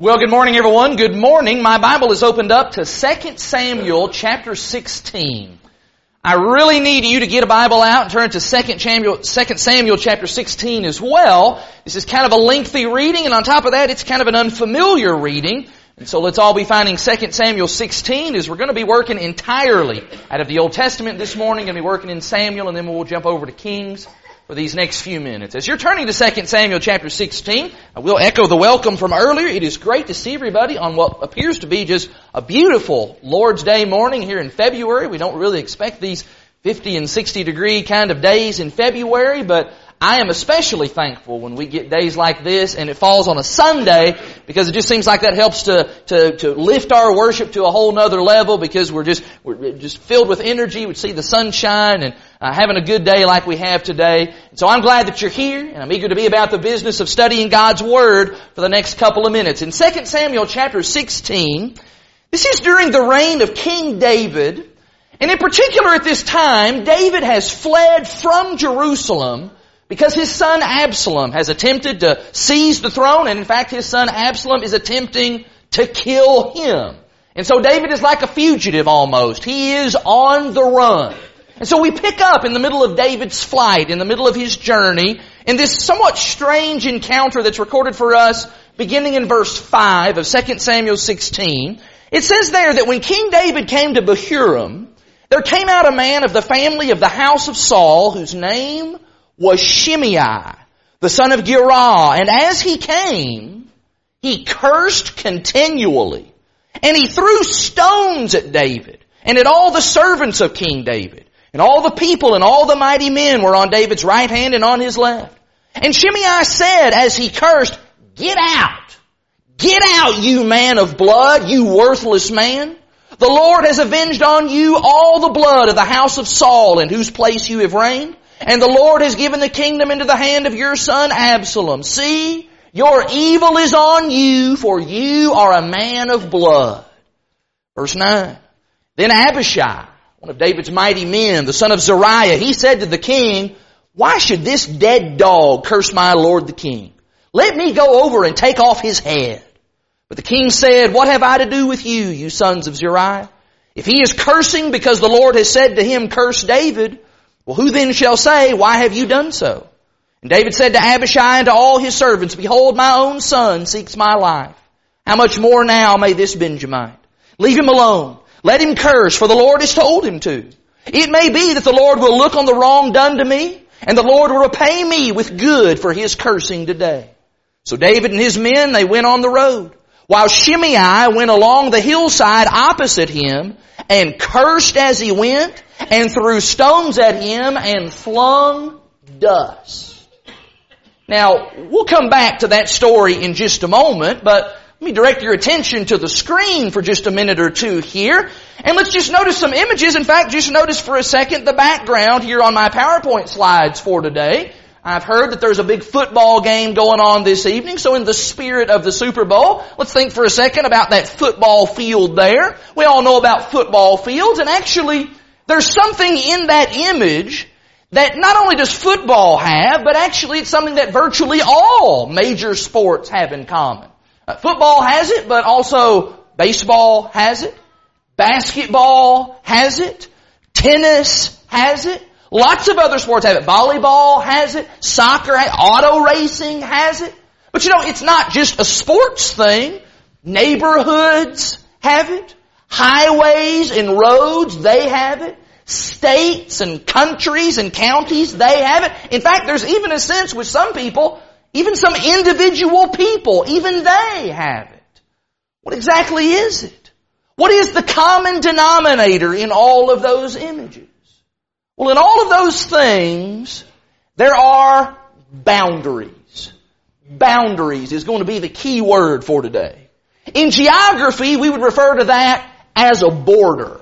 Well, good morning everyone. Good morning. My Bible is opened up to 2 Samuel chapter 16. I really need you to get a Bible out and turn to 2 Samuel, 2 Samuel chapter 16 as well. This is kind of a lengthy reading and on top of that it's kind of an unfamiliar reading. And so let's all be finding 2 Samuel 16 as we're going to be working entirely out of the Old Testament this morning, going to be working in Samuel and then we'll jump over to Kings for these next few minutes. As you're turning to 2 Samuel chapter 16, I will echo the welcome from earlier. It is great to see everybody on what appears to be just a beautiful Lord's Day morning here in February. We don't really expect these 50 and 60 degree kind of days in February, but I am especially thankful when we get days like this and it falls on a Sunday because it just seems like that helps to, to, to lift our worship to a whole nother level because we're just, we're just filled with energy. We see the sunshine and uh, having a good day like we have today. So I'm glad that you're here and I'm eager to be about the business of studying God's Word for the next couple of minutes. In 2 Samuel chapter 16, this is during the reign of King David and in particular at this time, David has fled from Jerusalem because his son Absalom has attempted to seize the throne, and in fact his son Absalom is attempting to kill him. And so David is like a fugitive almost. He is on the run. And so we pick up in the middle of David's flight, in the middle of his journey, in this somewhat strange encounter that's recorded for us beginning in verse 5 of 2 Samuel 16. It says there that when King David came to Bahurim, there came out a man of the family of the house of Saul whose name was Shimei, the son of Gera. And as he came, he cursed continually. And he threw stones at David and at all the servants of King David. And all the people and all the mighty men were on David's right hand and on his left. And Shimei said as he cursed, Get out! Get out, you man of blood, you worthless man. The Lord has avenged on you all the blood of the house of Saul in whose place you have reigned. And the Lord has given the kingdom into the hand of your son Absalom. See, your evil is on you, for you are a man of blood. Verse 9. Then Abishai, one of David's mighty men, the son of Zeruiah, he said to the king, Why should this dead dog curse my lord the king? Let me go over and take off his head. But the king said, What have I to do with you, you sons of Zeruiah? If he is cursing because the Lord has said to him, Curse David, well, who then shall say, why have you done so? And David said to Abishai and to all his servants, behold, my own son seeks my life. How much more now may this Benjamite? Leave him alone. Let him curse, for the Lord has told him to. It may be that the Lord will look on the wrong done to me, and the Lord will repay me with good for his cursing today. So David and his men, they went on the road, while Shimei went along the hillside opposite him, and cursed as he went, and threw stones at him and flung dust. Now, we'll come back to that story in just a moment, but let me direct your attention to the screen for just a minute or two here. And let's just notice some images. In fact, just notice for a second the background here on my PowerPoint slides for today. I've heard that there's a big football game going on this evening, so in the spirit of the Super Bowl, let's think for a second about that football field there. We all know about football fields, and actually, there's something in that image that not only does football have, but actually it's something that virtually all major sports have in common. Uh, football has it, but also baseball has it. Basketball has it. Tennis has it. Lots of other sports have it. Volleyball has it. Soccer, auto racing has it. But you know, it's not just a sports thing. Neighborhoods have it. Highways and roads, they have it. States and countries and counties, they have it. In fact, there's even a sense with some people, even some individual people, even they have it. What exactly is it? What is the common denominator in all of those images? Well, in all of those things, there are boundaries. Boundaries is going to be the key word for today. In geography, we would refer to that as a border.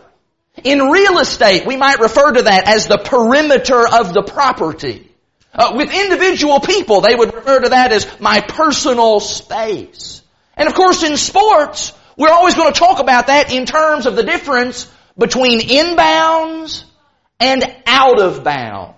In real estate, we might refer to that as the perimeter of the property. Uh, with individual people, they would refer to that as my personal space. And of course, in sports, we're always going to talk about that in terms of the difference between inbounds and out of bounds.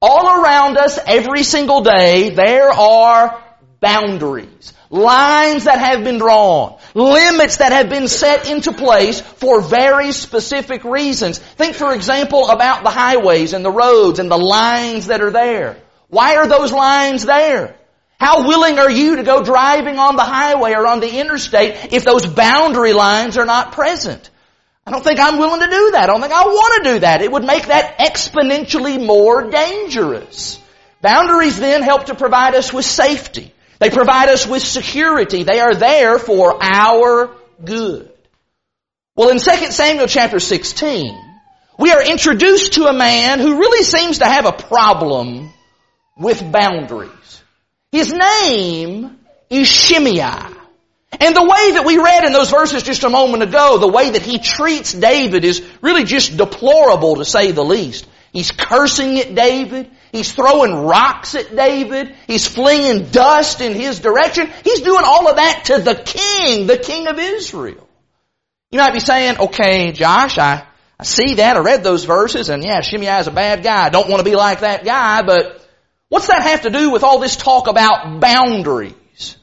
All around us, every single day, there are boundaries. Lines that have been drawn, limits that have been set into place for very specific reasons. Think for example about the highways and the roads and the lines that are there. Why are those lines there? How willing are you to go driving on the highway or on the interstate if those boundary lines are not present? I don't think I'm willing to do that. I don't think I want to do that. It would make that exponentially more dangerous. Boundaries then help to provide us with safety. They provide us with security. They are there for our good. Well, in 2 Samuel chapter 16, we are introduced to a man who really seems to have a problem with boundaries. His name is Shimei. And the way that we read in those verses just a moment ago, the way that he treats David is really just deplorable to say the least. He's cursing at David. He's throwing rocks at David. He's flinging dust in his direction. He's doing all of that to the king, the king of Israel. You might be saying, okay, Josh, I, I see that. I read those verses and yeah, Shimei is a bad guy. I don't want to be like that guy, but What's that have to do with all this talk about boundaries?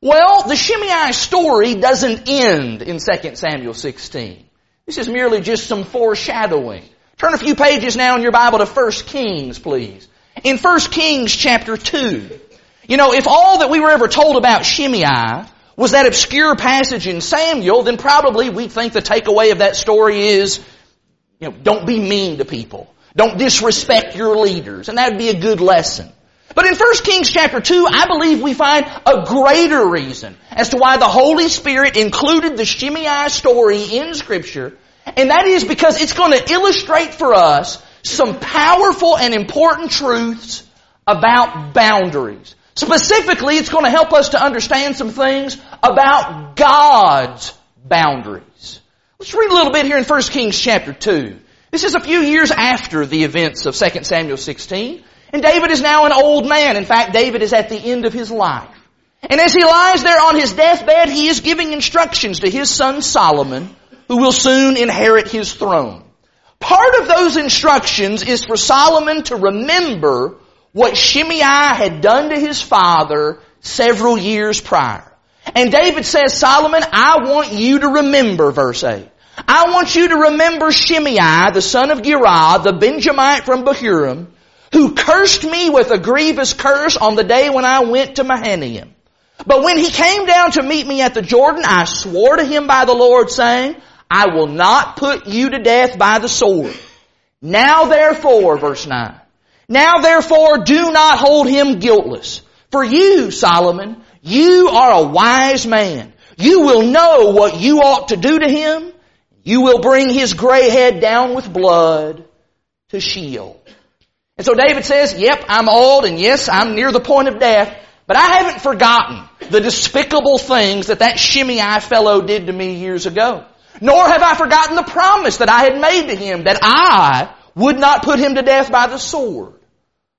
Well, the Shimei story doesn't end in 2 Samuel 16. This is merely just some foreshadowing. Turn a few pages now in your Bible to 1 Kings, please. In 1 Kings chapter 2, you know, if all that we were ever told about Shimei was that obscure passage in Samuel, then probably we'd think the takeaway of that story is, you know, don't be mean to people. Don't disrespect your leaders. And that would be a good lesson. But in 1 Kings chapter 2, I believe we find a greater reason as to why the Holy Spirit included the Shimei story in scripture. And that is because it's going to illustrate for us some powerful and important truths about boundaries. Specifically, it's going to help us to understand some things about God's boundaries. Let's read a little bit here in 1 Kings chapter 2. This is a few years after the events of 2 Samuel 16. And David is now an old man. In fact, David is at the end of his life. And as he lies there on his deathbed, he is giving instructions to his son Solomon, who will soon inherit his throne. Part of those instructions is for Solomon to remember what Shimei had done to his father several years prior. And David says, Solomon, I want you to remember, verse 8. I want you to remember Shimei, the son of Gera, the Benjamite from Bahurim, who cursed me with a grievous curse on the day when I went to Mahanaim. But when he came down to meet me at the Jordan, I swore to him by the Lord saying, I will not put you to death by the sword. Now therefore, verse 9, now therefore do not hold him guiltless. For you, Solomon, you are a wise man. You will know what you ought to do to him you will bring his gray head down with blood to Sheol. And so David says, yep, I'm old and yes, I'm near the point of death, but I haven't forgotten the despicable things that that Shimei fellow did to me years ago. Nor have I forgotten the promise that I had made to him that I would not put him to death by the sword.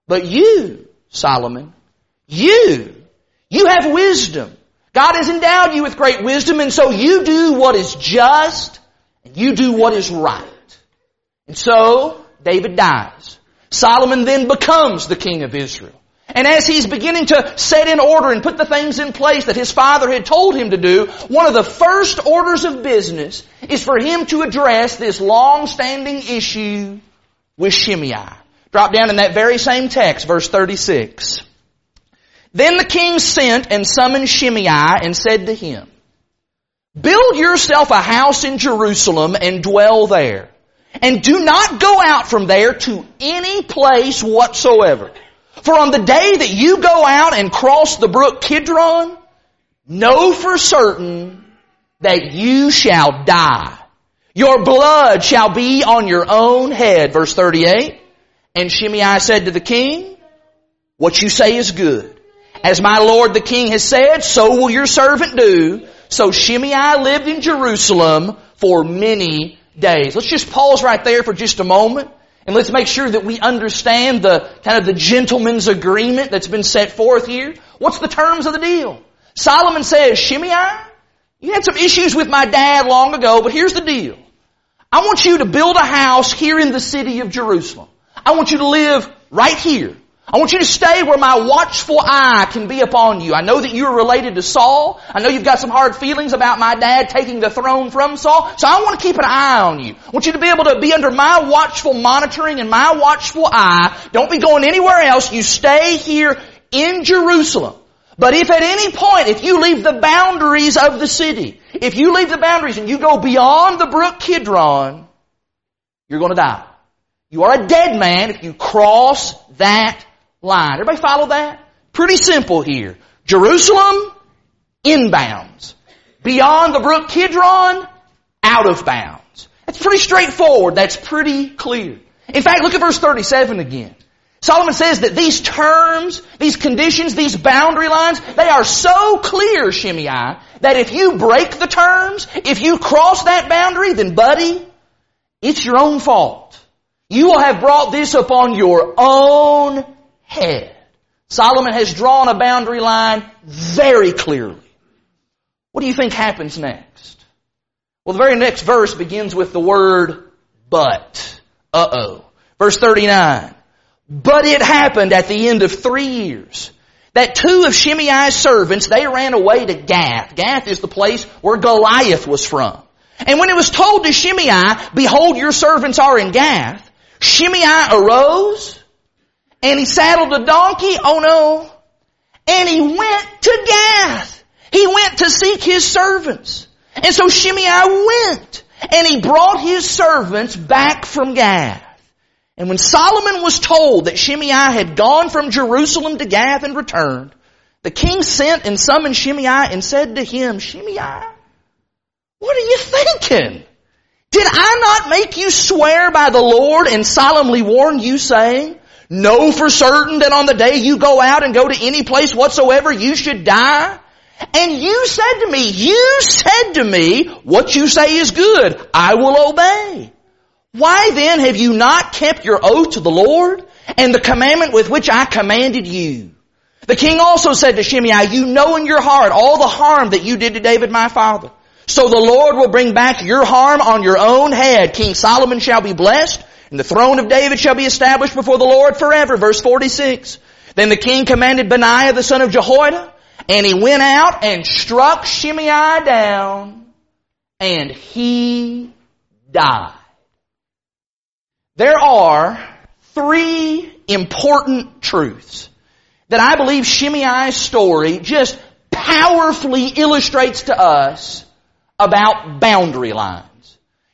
But you, Solomon, you, you have wisdom. God has endowed you with great wisdom and so you do what is just and you do what is right. And so, David dies. Solomon then becomes the king of Israel. And as he's beginning to set in order and put the things in place that his father had told him to do, one of the first orders of business is for him to address this long-standing issue with Shimei. Drop down in that very same text, verse 36. Then the king sent and summoned Shimei and said to him, Build yourself a house in Jerusalem and dwell there. And do not go out from there to any place whatsoever. For on the day that you go out and cross the brook Kidron, know for certain that you shall die. Your blood shall be on your own head. Verse 38. And Shimei said to the king, what you say is good. As my lord the king has said, so will your servant do. So Shimei lived in Jerusalem for many days. Let's just pause right there for just a moment. And let's make sure that we understand the kind of the gentleman's agreement that's been set forth here. What's the terms of the deal? Solomon says, Shimei, you had some issues with my dad long ago, but here's the deal. I want you to build a house here in the city of Jerusalem. I want you to live right here. I want you to stay where my watchful eye can be upon you. I know that you are related to Saul. I know you've got some hard feelings about my dad taking the throne from Saul. So I want to keep an eye on you. I want you to be able to be under my watchful monitoring and my watchful eye. Don't be going anywhere else. You stay here in Jerusalem. But if at any point, if you leave the boundaries of the city, if you leave the boundaries and you go beyond the brook Kidron, you're going to die. You are a dead man if you cross that line. Everybody follow that? Pretty simple here. Jerusalem, inbounds. Beyond the brook Kidron, out of bounds. That's pretty straightforward. That's pretty clear. In fact, look at verse 37 again. Solomon says that these terms, these conditions, these boundary lines, they are so clear, Shimei, that if you break the terms, if you cross that boundary, then buddy, it's your own fault. You will have brought this upon your own head. Solomon has drawn a boundary line very clearly. What do you think happens next? Well, the very next verse begins with the word but. Uh-oh. Verse 39. But it happened at the end of three years that two of Shimei's servants, they ran away to Gath. Gath is the place where Goliath was from. And when it was told to Shimei, behold your servants are in Gath, Shimei arose and he saddled a donkey. Oh no. And he went to Gath. He went to seek his servants. And so Shimei went and he brought his servants back from Gath. And when Solomon was told that Shimei had gone from Jerusalem to Gath and returned, the king sent and summoned Shimei and said to him, Shimei, what are you thinking? Did I not make you swear by the Lord and solemnly warn you saying, know for certain that on the day you go out and go to any place whatsoever you should die? And you said to me, you said to me, what you say is good. I will obey. Why then have you not kept your oath to the Lord and the commandment with which I commanded you? The king also said to Shimei, you know in your heart all the harm that you did to David my father. So the Lord will bring back your harm on your own head. King Solomon shall be blessed and the throne of David shall be established before the Lord forever. Verse 46. Then the king commanded Benaiah the son of Jehoiada and he went out and struck Shimei down and he died. There are three important truths that I believe Shimei's story just powerfully illustrates to us about boundary lines.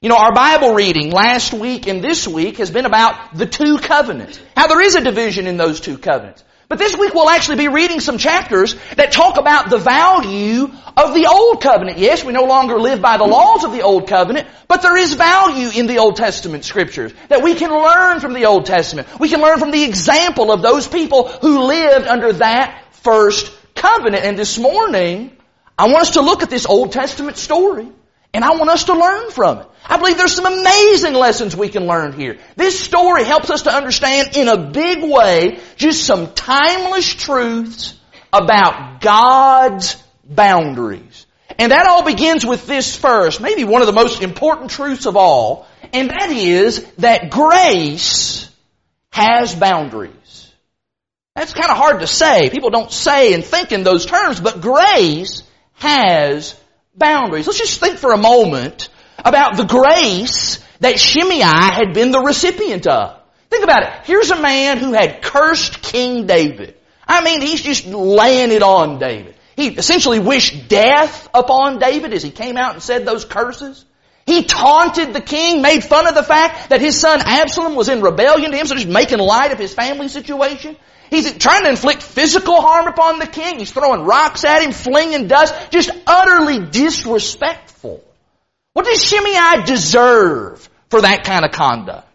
You know, our Bible reading last week and this week has been about the two covenants. How there is a division in those two covenants. But this week we'll actually be reading some chapters that talk about the value of the Old Covenant. Yes, we no longer live by the laws of the Old Covenant, but there is value in the Old Testament scriptures that we can learn from the Old Testament. We can learn from the example of those people who lived under that first covenant. And this morning, I want us to look at this Old Testament story and I want us to learn from it. I believe there's some amazing lessons we can learn here. This story helps us to understand in a big way just some timeless truths about God's boundaries. And that all begins with this first, maybe one of the most important truths of all, and that is that grace has boundaries. That's kind of hard to say. People don't say and think in those terms, but grace has boundaries. Let's just think for a moment about the grace that Shimei had been the recipient of. Think about it. Here's a man who had cursed King David. I mean, he's just laying it on David. He essentially wished death upon David as he came out and said those curses. He taunted the king, made fun of the fact that his son Absalom was in rebellion to him, so just making light of his family situation. He's trying to inflict physical harm upon the king. He's throwing rocks at him, flinging dust, just utterly disrespectful. What does Shimei deserve for that kind of conduct?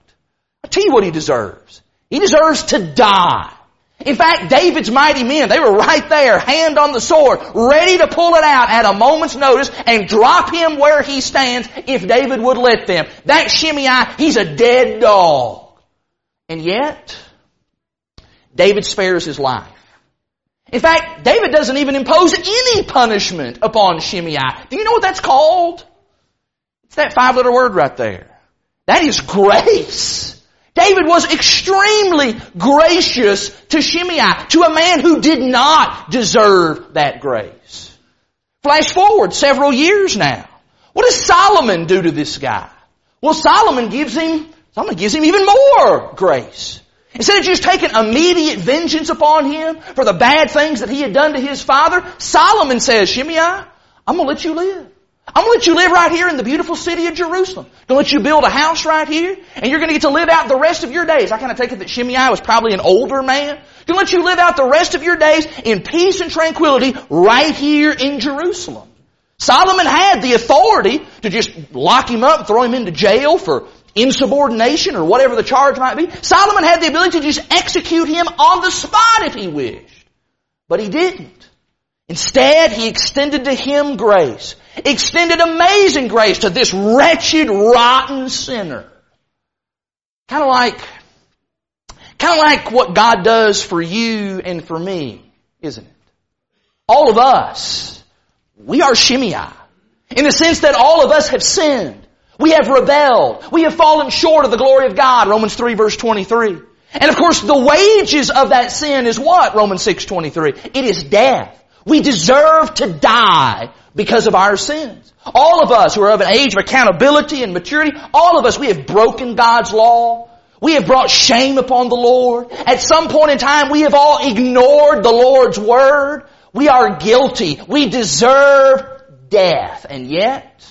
I'll tell you what he deserves. He deserves to die. In fact, David's mighty men, they were right there, hand on the sword, ready to pull it out at a moment's notice and drop him where he stands if David would let them. That Shimei, he's a dead dog. And yet, David spares his life. In fact, David doesn't even impose any punishment upon Shimei. Do you know what that's called? It's that five letter word right there. That is grace. David was extremely gracious to Shimei, to a man who did not deserve that grace. Flash forward several years now. What does Solomon do to this guy? Well, Solomon gives him, Solomon gives him even more grace. Instead of just taking immediate vengeance upon him for the bad things that he had done to his father, Solomon says, Shimei, I'm gonna let you live. I'm gonna let you live right here in the beautiful city of Jerusalem. I'm gonna let you build a house right here, and you're gonna get to live out the rest of your days. I kind of take it that Shimei was probably an older man. I'm gonna let you live out the rest of your days in peace and tranquility right here in Jerusalem. Solomon had the authority to just lock him up, throw him into jail for insubordination or whatever the charge might be. Solomon had the ability to just execute him on the spot if he wished. But he didn't. Instead, he extended to him grace. Extended amazing grace to this wretched, rotten sinner. Kind of like, kind of like what God does for you and for me, isn't it? All of us, we are Shimei. In the sense that all of us have sinned. We have rebelled. We have fallen short of the glory of God, Romans 3 verse 23. And of course, the wages of that sin is what? Romans 6 23. It is death. We deserve to die because of our sins. All of us who are of an age of accountability and maturity, all of us, we have broken God's law. We have brought shame upon the Lord. At some point in time, we have all ignored the Lord's word. We are guilty. We deserve death. And yet,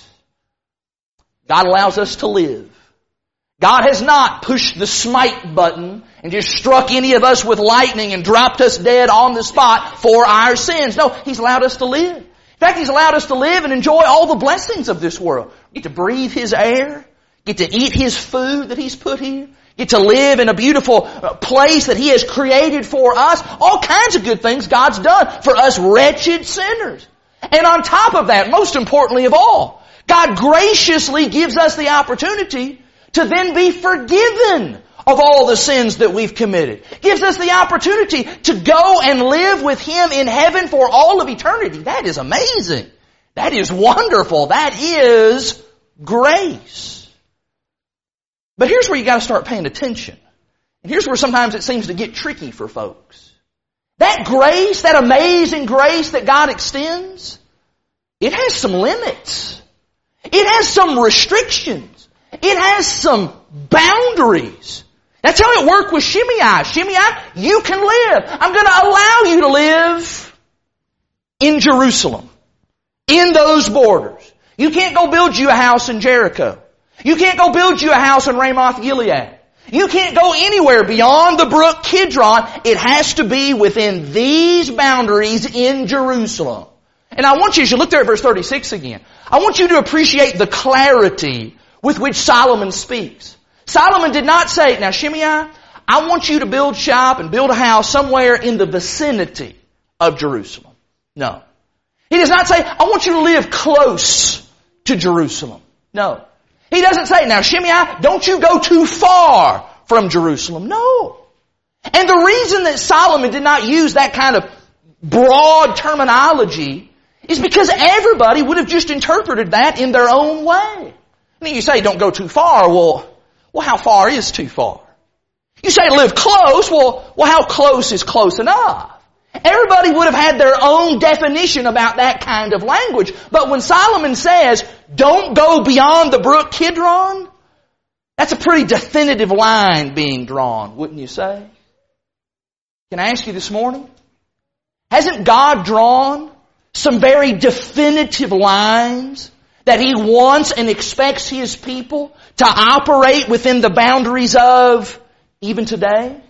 God allows us to live. God has not pushed the smite button and just struck any of us with lightning and dropped us dead on the spot for our sins. No, He's allowed us to live. In fact, He's allowed us to live and enjoy all the blessings of this world. Get to breathe His air, get to eat His food that He's put here, get to live in a beautiful uh, place that He has created for us. All kinds of good things God's done for us wretched sinners. And on top of that, most importantly of all, God graciously gives us the opportunity to then be forgiven of all the sins that we've committed. Gives us the opportunity to go and live with Him in heaven for all of eternity. That is amazing. That is wonderful. That is grace. But here's where you gotta start paying attention. And here's where sometimes it seems to get tricky for folks. That grace, that amazing grace that God extends, it has some limits. It has some restrictions. It has some boundaries. That's how it worked with Shimei. Shimei, you can live. I'm going to allow you to live in Jerusalem. In those borders. You can't go build you a house in Jericho. You can't go build you a house in Ramoth Gilead. You can't go anywhere beyond the brook Kidron. It has to be within these boundaries in Jerusalem. And I want you, as you look there at verse 36 again, I want you to appreciate the clarity with which Solomon speaks. Solomon did not say, now Shimei, I want you to build shop and build a house somewhere in the vicinity of Jerusalem. No. He does not say, I want you to live close to Jerusalem. No. He doesn't say, now Shimei, don't you go too far from Jerusalem. No. And the reason that Solomon did not use that kind of broad terminology is because everybody would have just interpreted that in their own way. And you say don't go too far. Well, well, how far is too far? You say live close. Well, well, how close is close enough? Everybody would have had their own definition about that kind of language. But when Solomon says, don't go beyond the brook Kidron, that's a pretty definitive line being drawn, wouldn't you say? Can I ask you this morning? Hasn't God drawn some very definitive lines that he wants and expects his people to operate within the boundaries of even today?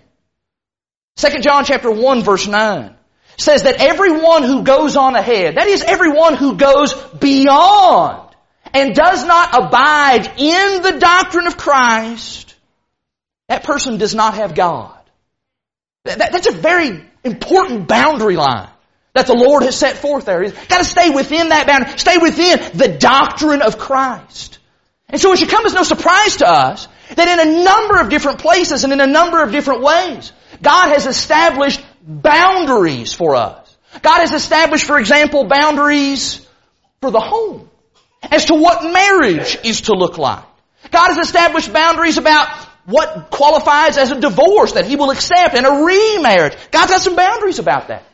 2 John chapter 1 verse 9 says that everyone who goes on ahead, that is everyone who goes beyond and does not abide in the doctrine of Christ, that person does not have God. that's a very important boundary line that the Lord has set forth there. You've got to stay within that boundary. Stay within the doctrine of Christ. And so it should come as no surprise to us that in a number of different places and in a number of different ways, God has established boundaries for us. God has established, for example, boundaries for the home as to what marriage is to look like. God has established boundaries about what qualifies as a divorce that he will accept and a remarriage. God's got some boundaries about that.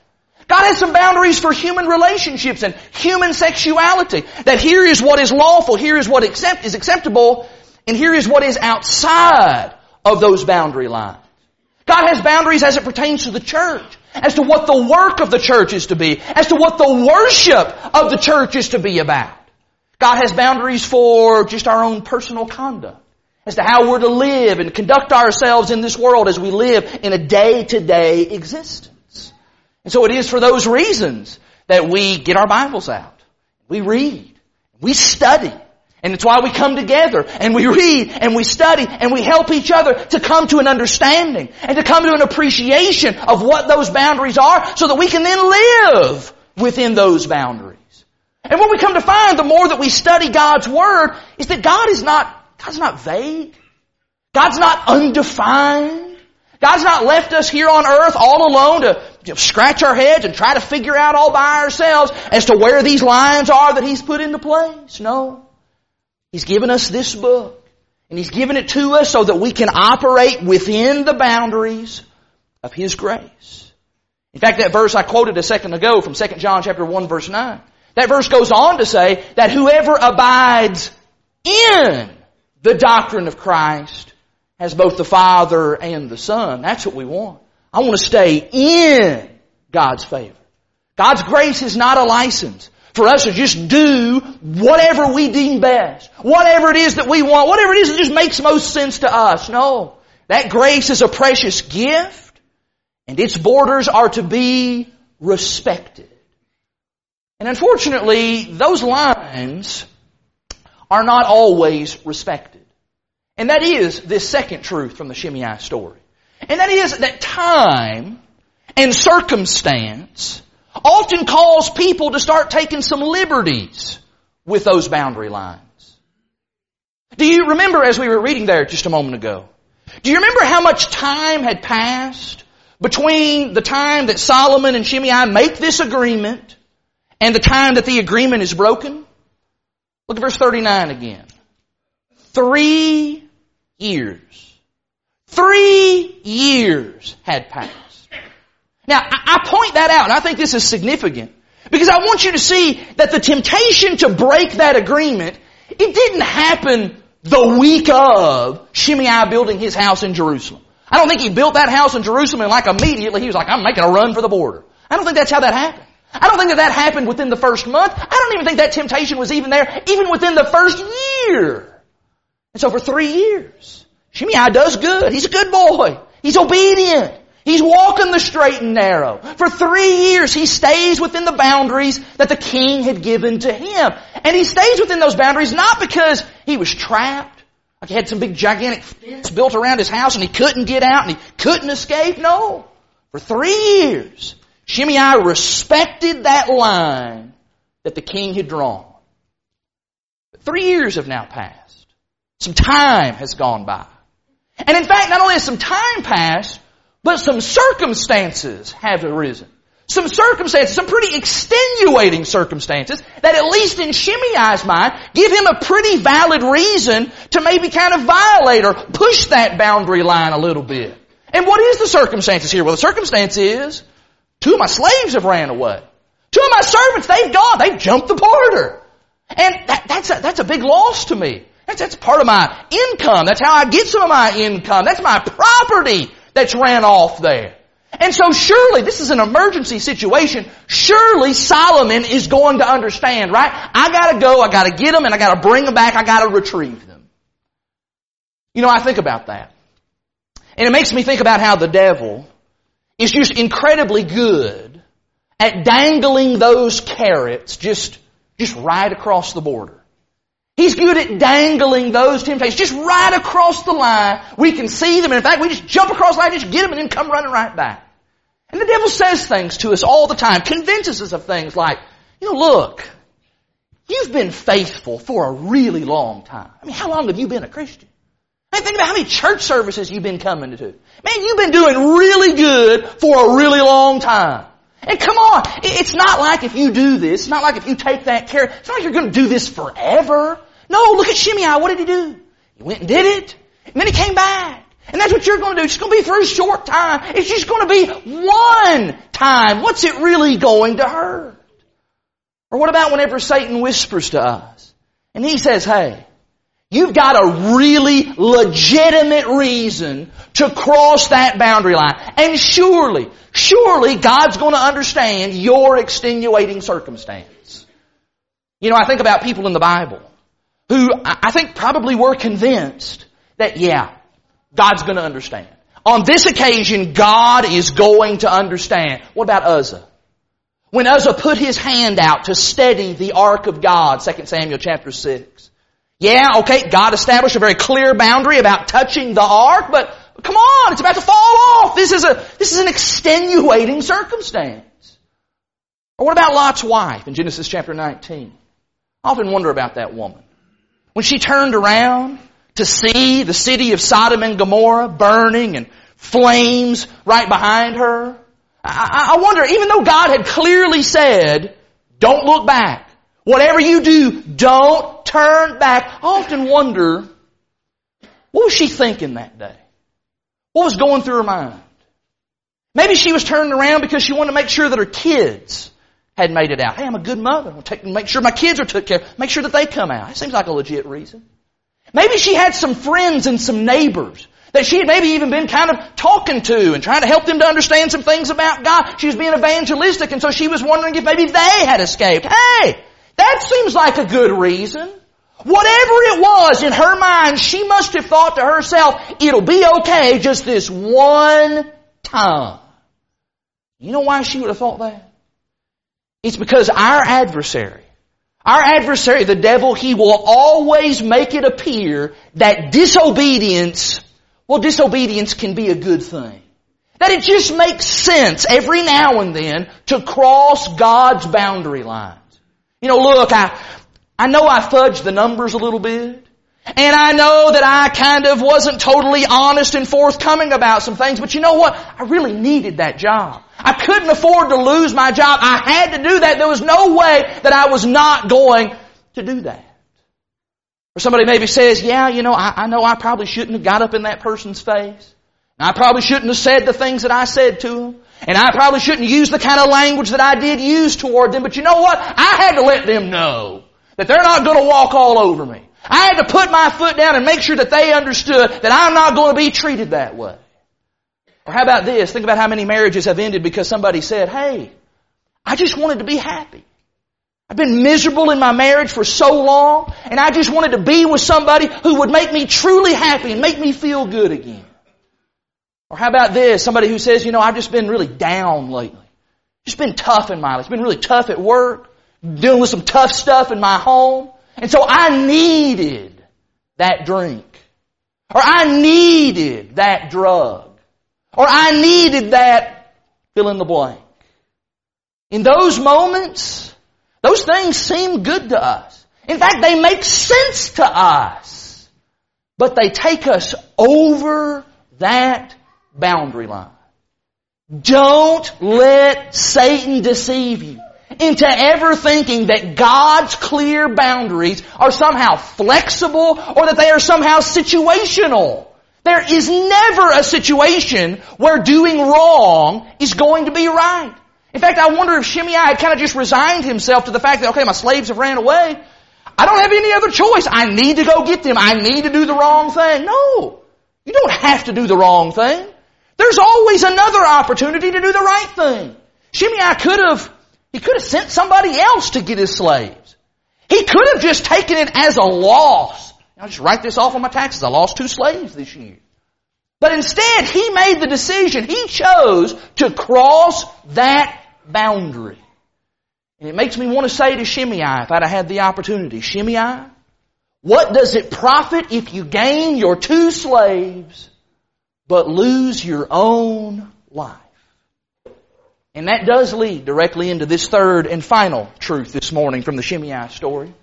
God has some boundaries for human relationships and human sexuality. That here is what is lawful, here is what accept, is acceptable, and here is what is outside of those boundary lines. God has boundaries as it pertains to the church, as to what the work of the church is to be, as to what the worship of the church is to be about. God has boundaries for just our own personal conduct, as to how we're to live and conduct ourselves in this world as we live in a day-to-day existence. And so it is for those reasons that we get our Bibles out. We read. We study. And it's why we come together and we read and we study and we help each other to come to an understanding and to come to an appreciation of what those boundaries are so that we can then live within those boundaries. And what we come to find, the more that we study God's Word, is that God is not, God's not vague. God's not undefined. God's not left us here on earth all alone to you know, scratch our heads and try to figure out all by ourselves as to where these lines are that He's put into place. No. He's given us this book. And He's given it to us so that we can operate within the boundaries of His grace. In fact, that verse I quoted a second ago from 2 John chapter 1 verse 9. That verse goes on to say that whoever abides in the doctrine of Christ has both the Father and the Son. That's what we want. I want to stay in God's favor. God's grace is not a license for us to just do whatever we deem best. Whatever it is that we want. Whatever it is that just makes most sense to us. No. That grace is a precious gift and its borders are to be respected. And unfortunately, those lines are not always respected. And that is this second truth from the Shimei story. And that is that time and circumstance often cause people to start taking some liberties with those boundary lines. Do you remember as we were reading there just a moment ago? Do you remember how much time had passed between the time that Solomon and Shimei make this agreement and the time that the agreement is broken? Look at verse 39 again. Three years. Three years had passed. Now, I point that out, and I think this is significant, because I want you to see that the temptation to break that agreement, it didn't happen the week of Shimei building his house in Jerusalem. I don't think he built that house in Jerusalem and like immediately he was like, I'm making a run for the border. I don't think that's how that happened. I don't think that that happened within the first month. I don't even think that temptation was even there, even within the first year. And so for three years, Shimei does good. He's a good boy. He's obedient. He's walking the straight and narrow. For three years, he stays within the boundaries that the king had given to him. And he stays within those boundaries not because he was trapped, like he had some big gigantic fence built around his house and he couldn't get out and he couldn't escape. No. For three years, Shimei respected that line that the king had drawn. But three years have now passed. Some time has gone by. And in fact, not only has some time passed, but some circumstances have arisen. Some circumstances, some pretty extenuating circumstances that at least in Shimei's mind give him a pretty valid reason to maybe kind of violate or push that boundary line a little bit. And what is the circumstances here? Well, the circumstance is two of my slaves have ran away. Two of my servants, they've gone. They've jumped the border. And that, that's, a, that's a big loss to me. That's, that's part of my income. That's how I get some of my income. That's my property that's ran off there. And so surely, this is an emergency situation, surely Solomon is going to understand, right? I gotta go, I gotta get them, and I gotta bring them back, I gotta retrieve them. You know, I think about that. And it makes me think about how the devil is just incredibly good at dangling those carrots just, just right across the border. He's good at dangling those temptations just right across the line. We can see them. And in fact, we just jump across the line, just get them, and then come running right back. And the devil says things to us all the time, convinces us of things like, you know, look, you've been faithful for a really long time. I mean, how long have you been a Christian? I mean, think about how many church services you've been coming to. Man, you've been doing really good for a really long time. And come on, it's not like if you do this, it's not like if you take that care, it's not like you're going to do this forever. No, look at Shimei. What did he do? He went and did it. And then he came back. And that's what you're going to do. It's going to be for a short time. It's just going to be one time. What's it really going to hurt? Or what about whenever Satan whispers to us and he says, hey, you've got a really legitimate reason to cross that boundary line. And surely, surely God's going to understand your extenuating circumstance. You know, I think about people in the Bible who I think probably were convinced that, yeah, God's going to understand. On this occasion, God is going to understand. What about Uzzah? When Uzzah put his hand out to steady the ark of God, 2 Samuel chapter 6. Yeah, okay, God established a very clear boundary about touching the ark, but come on, it's about to fall off. This is a, this is an extenuating circumstance. Or what about Lot's wife in Genesis chapter 19? I often wonder about that woman. When she turned around to see the city of Sodom and Gomorrah burning and flames right behind her. I, I wonder, even though God had clearly said, don't look back. Whatever you do, don't turn back. I often wonder, what was she thinking that day? What was going through her mind? Maybe she was turning around because she wanted to make sure that her kids had made it out. Hey, I'm a good mother. I'll take, make sure my kids are took care of. Make sure that they come out. It seems like a legit reason. Maybe she had some friends and some neighbors that she had maybe even been kind of talking to and trying to help them to understand some things about God. She was being evangelistic and so she was wondering if maybe they had escaped. Hey, that seems like a good reason. Whatever it was in her mind, she must have thought to herself, it'll be okay just this one time. You know why she would have thought that? It's because our adversary, our adversary, the devil, he will always make it appear that disobedience, well, disobedience can be a good thing. That it just makes sense every now and then to cross God's boundary lines. You know, look, I, I know I fudged the numbers a little bit. And I know that I kind of wasn't totally honest and forthcoming about some things, but you know what? I really needed that job. I couldn't afford to lose my job. I had to do that. There was no way that I was not going to do that. Or somebody maybe says, yeah, you know, I, I know I probably shouldn't have got up in that person's face. I probably shouldn't have said the things that I said to them. And I probably shouldn't use the kind of language that I did use toward them. But you know what? I had to let them know that they're not going to walk all over me. I had to put my foot down and make sure that they understood that I'm not going to be treated that way. Or how about this? Think about how many marriages have ended because somebody said, hey, I just wanted to be happy. I've been miserable in my marriage for so long, and I just wanted to be with somebody who would make me truly happy and make me feel good again. Or how about this? Somebody who says, you know, I've just been really down lately. Just been tough in my life. It's been really tough at work, dealing with some tough stuff in my home. And so I needed that drink. Or I needed that drug. Or I needed that fill in the blank. In those moments, those things seem good to us. In fact, they make sense to us. But they take us over that boundary line. Don't let Satan deceive you into ever thinking that God's clear boundaries are somehow flexible or that they are somehow situational. There is never a situation where doing wrong is going to be right. In fact, I wonder if Shimei had kind of just resigned himself to the fact that, okay, my slaves have ran away. I don't have any other choice. I need to go get them. I need to do the wrong thing. No. You don't have to do the wrong thing. There's always another opportunity to do the right thing. Shimei could have he could have sent somebody else to get his slaves. He could have just taken it as a loss. I'll just write this off on my taxes. I lost two slaves this year. But instead, he made the decision. He chose to cross that boundary. And it makes me want to say to Shimei, if I'd have had the opportunity, Shimei, what does it profit if you gain your two slaves, but lose your own life? And that does lead directly into this third and final truth this morning from the Shimei story.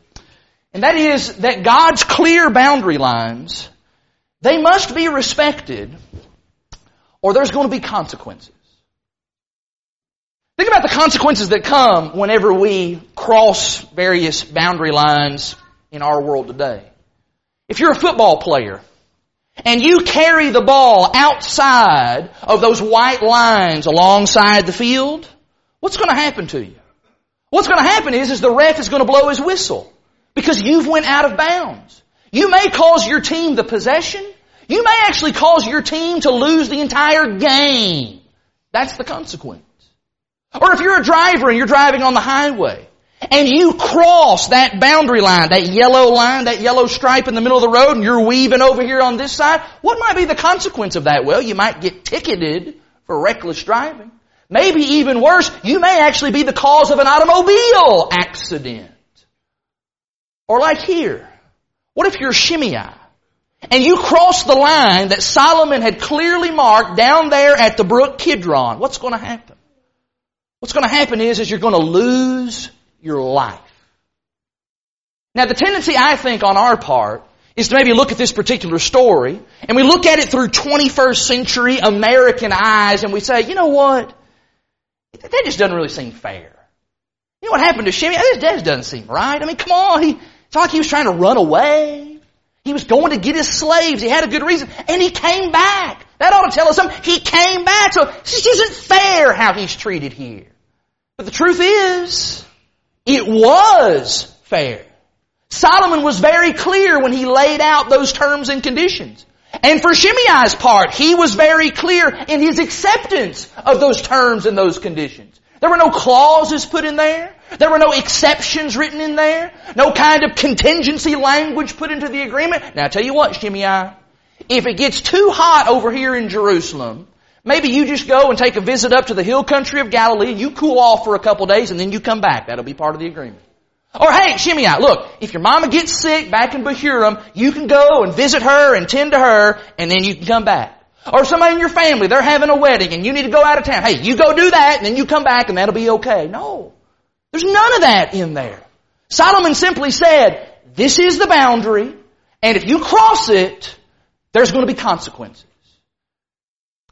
And that is that God's clear boundary lines, they must be respected or there's going to be consequences. Think about the consequences that come whenever we cross various boundary lines in our world today. If you're a football player and you carry the ball outside of those white lines alongside the field, what's going to happen to you? What's going to happen is, is the ref is going to blow his whistle because you've went out of bounds. You may cause your team the possession. You may actually cause your team to lose the entire game. That's the consequence. Or if you're a driver and you're driving on the highway and you cross that boundary line, that yellow line, that yellow stripe in the middle of the road and you're weaving over here on this side, what might be the consequence of that? Well, you might get ticketed for reckless driving. Maybe even worse, you may actually be the cause of an automobile accident. Or like here, what if you're Shimei and you cross the line that Solomon had clearly marked down there at the brook Kidron? What's going to happen? What's going to happen is, is you're going to lose your life. Now the tendency I think on our part is to maybe look at this particular story and we look at it through 21st century American eyes and we say, you know what? That just doesn't really seem fair. You know what happened to Shimei? That just doesn't seem right. I mean, come on. He, it's not like he was trying to run away. He was going to get his slaves. He had a good reason. And he came back. That ought to tell us something. He came back. So this isn't fair how he's treated here. But the truth is, it was fair. Solomon was very clear when he laid out those terms and conditions. And for Shimei's part, he was very clear in his acceptance of those terms and those conditions. There were no clauses put in there. There were no exceptions written in there. No kind of contingency language put into the agreement. Now I tell you what, Shimei, if it gets too hot over here in Jerusalem, maybe you just go and take a visit up to the hill country of Galilee, you cool off for a couple days, and then you come back. That'll be part of the agreement. Or hey, Shimei, look, if your mama gets sick back in Bahurim, you can go and visit her and tend to her, and then you can come back. Or somebody in your family, they're having a wedding and you need to go out of town. Hey, you go do that and then you come back and that'll be okay. No. There's none of that in there. Solomon simply said, this is the boundary, and if you cross it, there's going to be consequences.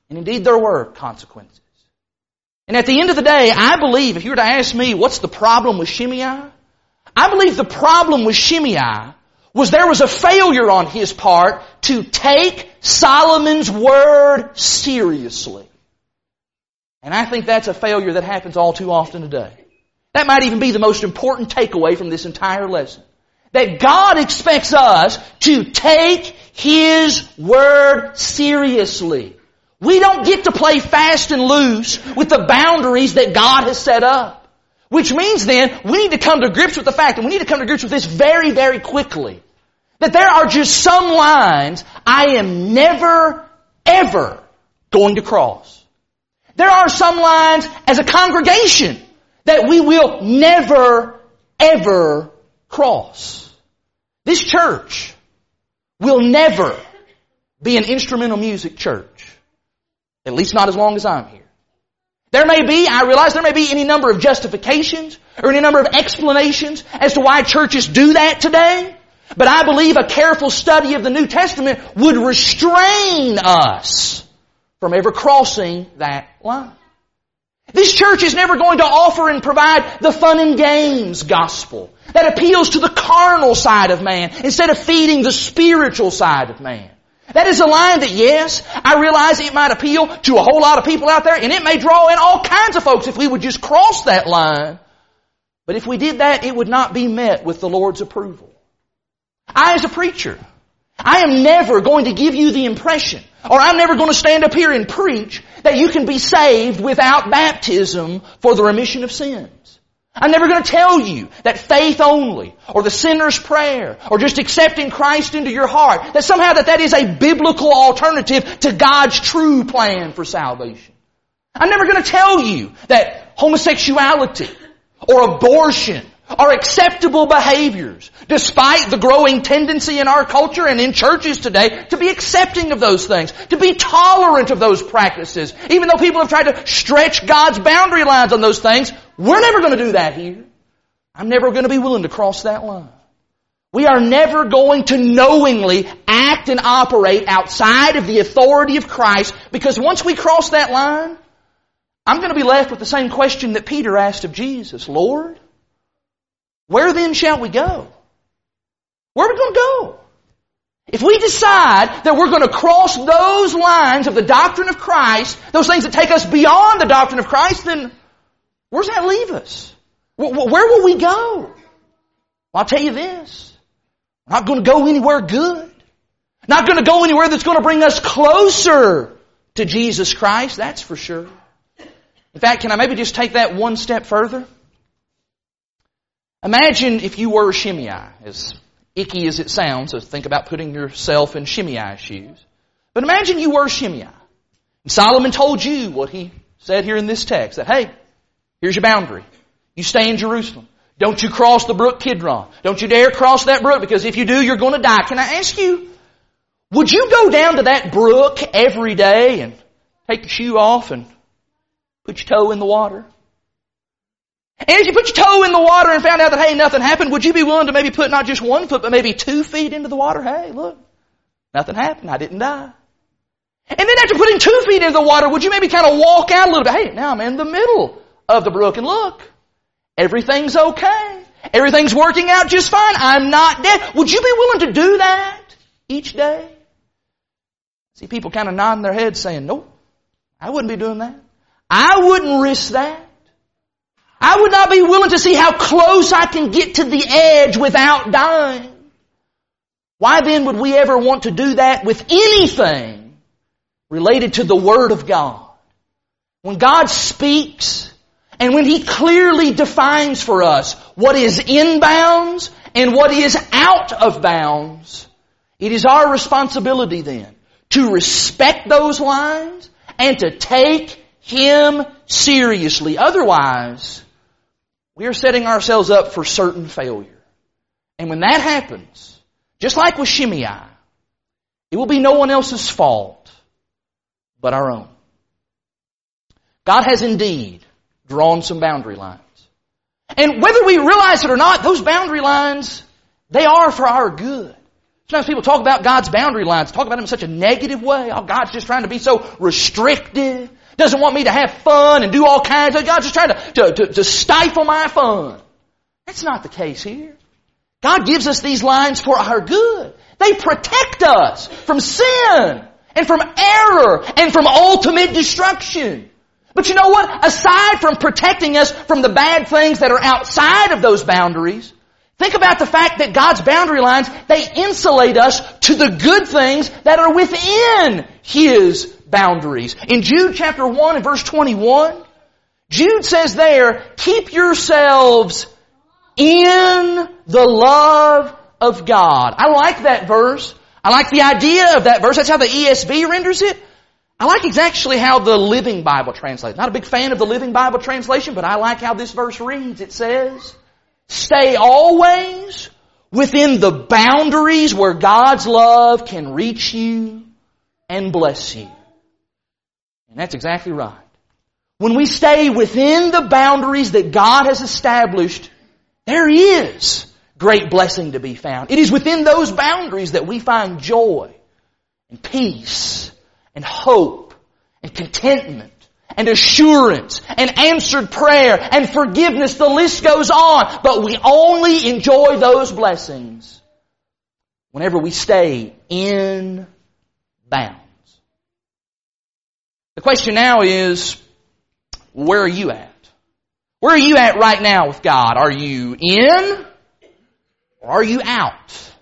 And indeed there were consequences. And at the end of the day, I believe, if you were to ask me, what's the problem with Shimei? I believe the problem with Shimei was there was a failure on his part to take Solomon's word seriously. And I think that's a failure that happens all too often today. That might even be the most important takeaway from this entire lesson. That God expects us to take His Word seriously. We don't get to play fast and loose with the boundaries that God has set up. Which means then, we need to come to grips with the fact, and we need to come to grips with this very, very quickly. That there are just some lines I am never, ever going to cross. There are some lines as a congregation that we will never, ever cross. This church will never be an instrumental music church. At least not as long as I'm here. There may be, I realize there may be any number of justifications or any number of explanations as to why churches do that today. But I believe a careful study of the New Testament would restrain us from ever crossing that line. This church is never going to offer and provide the fun and games gospel that appeals to the carnal side of man instead of feeding the spiritual side of man. That is a line that yes, I realize it might appeal to a whole lot of people out there and it may draw in all kinds of folks if we would just cross that line. But if we did that, it would not be met with the Lord's approval. I as a preacher, I am never going to give you the impression, or I'm never going to stand up here and preach that you can be saved without baptism for the remission of sins. I'm never going to tell you that faith only, or the sinner's prayer, or just accepting Christ into your heart, that somehow that that is a biblical alternative to God's true plan for salvation. I'm never going to tell you that homosexuality, or abortion, are acceptable behaviors, despite the growing tendency in our culture and in churches today to be accepting of those things, to be tolerant of those practices. Even though people have tried to stretch God's boundary lines on those things, we're never going to do that here. I'm never going to be willing to cross that line. We are never going to knowingly act and operate outside of the authority of Christ because once we cross that line, I'm going to be left with the same question that Peter asked of Jesus. Lord, where then shall we go? Where are we going to go? If we decide that we're going to cross those lines of the doctrine of Christ, those things that take us beyond the doctrine of Christ, then where does that leave us? Where will we go? Well, I'll tell you this. We're not going to go anywhere good. Not going to go anywhere that's going to bring us closer to Jesus Christ, that's for sure. In fact, can I maybe just take that one step further? Imagine if you were Shimei, as icky as it sounds, so think about putting yourself in Shimei's shoes. But imagine you were Shimei. And Solomon told you what he said here in this text, that hey, here's your boundary. You stay in Jerusalem. Don't you cross the brook Kidron. Don't you dare cross that brook because if you do, you're going to die. Can I ask you, would you go down to that brook every day and take your shoe off and put your toe in the water? And if you put your toe in the water and found out that, hey, nothing happened, would you be willing to maybe put not just one foot, but maybe two feet into the water? Hey, look, nothing happened. I didn't die. And then after putting two feet into the water, would you maybe kind of walk out a little bit? Hey, now I'm in the middle of the brook and look, everything's okay. Everything's working out just fine. I'm not dead. Would you be willing to do that each day? See people kind of nodding their heads saying, nope, I wouldn't be doing that. I wouldn't risk that. I would not be willing to see how close I can get to the edge without dying. Why then would we ever want to do that with anything related to the Word of God? When God speaks and when He clearly defines for us what is in bounds and what is out of bounds, it is our responsibility then to respect those lines and to take Him seriously. Otherwise, we are setting ourselves up for certain failure. And when that happens, just like with Shimei, it will be no one else's fault but our own. God has indeed drawn some boundary lines. And whether we realize it or not, those boundary lines, they are for our good. Sometimes people talk about God's boundary lines, talk about them in such a negative way. Oh, God's just trying to be so restrictive. Doesn't want me to have fun and do all kinds of, God's just trying to, to, to, to stifle my fun. That's not the case here. God gives us these lines for our good. They protect us from sin and from error and from ultimate destruction. But you know what? Aside from protecting us from the bad things that are outside of those boundaries, think about the fact that God's boundary lines, they insulate us to the good things that are within His boundaries. In Jude chapter 1 and verse 21, Jude says there, keep yourselves in the love of God. I like that verse. I like the idea of that verse. That's how the ESV renders it. I like exactly how the Living Bible translates. Not a big fan of the Living Bible translation, but I like how this verse reads. It says, stay always within the boundaries where God's love can reach you and bless you. And that's exactly right. When we stay within the boundaries that God has established, there is great blessing to be found. It is within those boundaries that we find joy and peace and hope and contentment and assurance and answered prayer and forgiveness. The list goes on. But we only enjoy those blessings whenever we stay in bounds. The question now is, where are you at? Where are you at right now with God? Are you in or are you out?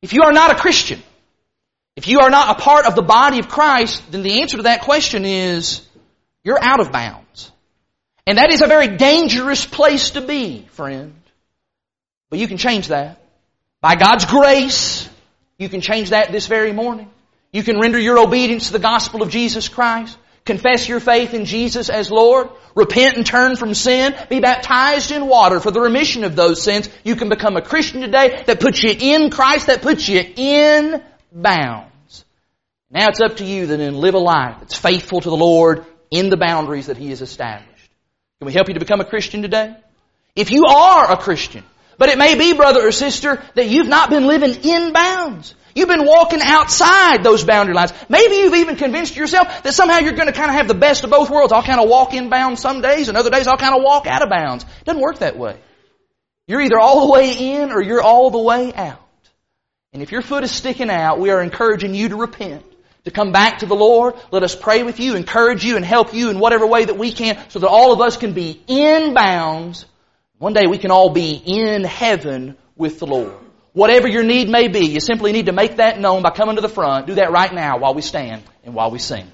If you are not a Christian, if you are not a part of the body of Christ, then the answer to that question is you're out of bounds. And that is a very dangerous place to be, friend. But you can change that. By God's grace, you can change that this very morning. You can render your obedience to the gospel of Jesus Christ. Confess your faith in Jesus as Lord. Repent and turn from sin. Be baptized in water for the remission of those sins. You can become a Christian today that puts you in Christ, that puts you in bounds. Now it's up to you then to live a life that's faithful to the Lord in the boundaries that He has established. Can we help you to become a Christian today? If you are a Christian, but it may be, brother or sister, that you've not been living in bounds. You've been walking outside those boundary lines. Maybe you've even convinced yourself that somehow you're going to kind of have the best of both worlds. I'll kind of walk in bounds some days and other days I'll kind of walk out of bounds. It doesn't work that way. You're either all the way in or you're all the way out. And if your foot is sticking out, we are encouraging you to repent to come back to the Lord. Let us pray with you, encourage you, and help you in whatever way that we can so that all of us can be in bounds. One day we can all be in heaven with the Lord. Whatever your need may be, you simply need to make that known by coming to the front. Do that right now while we stand and while we sing.